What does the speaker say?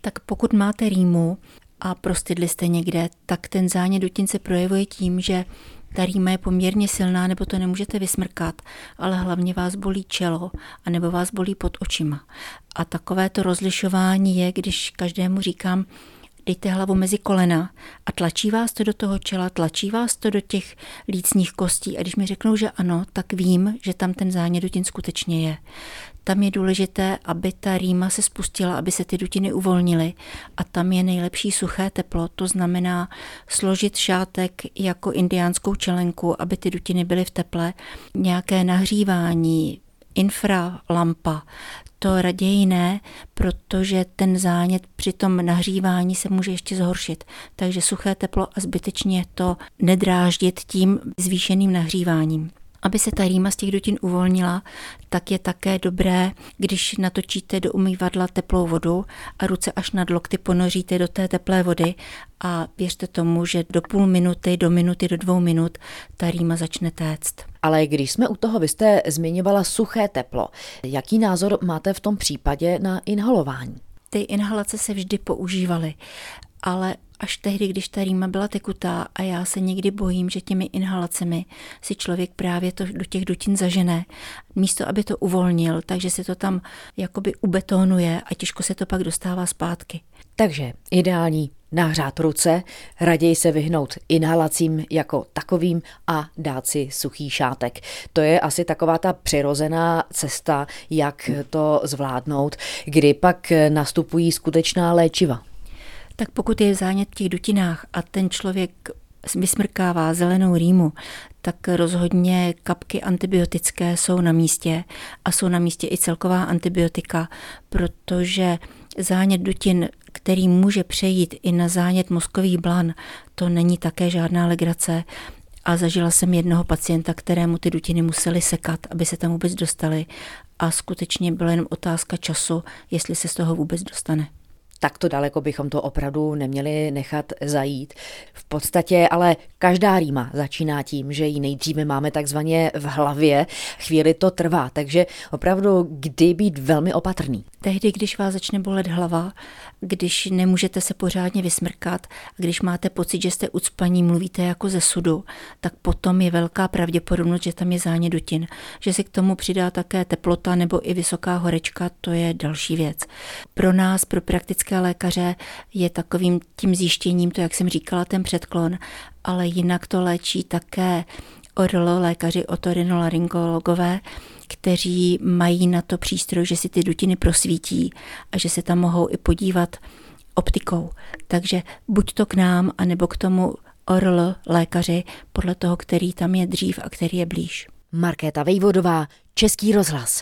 Tak pokud máte rýmu a prostydli jste někde, tak ten zánět dutin se projevuje tím, že ta rýma je poměrně silná, nebo to nemůžete vysmrkat, ale hlavně vás bolí čelo, anebo vás bolí pod očima. A takové to rozlišování je, když každému říkám, dejte hlavu mezi kolena a tlačí vás to do toho čela, tlačí vás to do těch lícních kostí. A když mi řeknou, že ano, tak vím, že tam ten zánět dutin skutečně je. Tam je důležité, aby ta rýma se spustila, aby se ty dutiny uvolnily. A tam je nejlepší suché teplo, to znamená složit šátek jako indiánskou čelenku, aby ty dutiny byly v teple, nějaké nahřívání, infralampa, to raději ne, protože ten zánět při tom nahřívání se může ještě zhoršit. Takže suché teplo a zbytečně to nedráždit tím zvýšeným nahříváním. Aby se ta rýma z těch dutin uvolnila, tak je také dobré, když natočíte do umývadla teplou vodu a ruce až nad lokty ponoříte do té teplé vody a věřte tomu, že do půl minuty, do minuty, do dvou minut ta rýma začne téct. Ale když jsme u toho, vy jste zmiňovala suché teplo. Jaký názor máte v tom případě na inhalování? Ty inhalace se vždy používaly, ale až tehdy, když ta rýma byla tekutá a já se někdy bojím, že těmi inhalacemi si člověk právě to do těch dutin zažené, místo aby to uvolnil, takže se to tam jakoby ubetonuje a těžko se to pak dostává zpátky. Takže ideální nahřát ruce, raději se vyhnout inhalacím jako takovým a dát si suchý šátek. To je asi taková ta přirozená cesta, jak to zvládnout, kdy pak nastupují skutečná léčiva tak pokud je zánět v těch dutinách a ten člověk vysmrkává zelenou rýmu, tak rozhodně kapky antibiotické jsou na místě a jsou na místě i celková antibiotika, protože zánět dutin, který může přejít i na zánět mozkových blan, to není také žádná legrace. A zažila jsem jednoho pacienta, kterému ty dutiny museli sekat, aby se tam vůbec dostali. A skutečně byla jenom otázka času, jestli se z toho vůbec dostane tak to daleko bychom to opravdu neměli nechat zajít. V podstatě ale každá rýma začíná tím, že ji nejdříve máme takzvaně v hlavě, chvíli to trvá, takže opravdu kdy být velmi opatrný. Tehdy, když vás začne bolet hlava, když nemůžete se pořádně vysmrkat, když máte pocit, že jste ucpaní, mluvíte jako ze sudu, tak potom je velká pravděpodobnost, že tam je zánět dutin. Že se k tomu přidá také teplota nebo i vysoká horečka, to je další věc. Pro nás, pro praktické lékaře, je takovým tím zjištěním, to jak jsem říkala, ten předklon, ale jinak to léčí také orlo lékaři otorinolaryngologové, kteří mají na to přístroj, že si ty dutiny prosvítí a že se tam mohou i podívat optikou. Takže buď to k nám, anebo k tomu orl lékaři, podle toho, který tam je dřív a který je blíž. Markéta Vejvodová, Český rozhlas.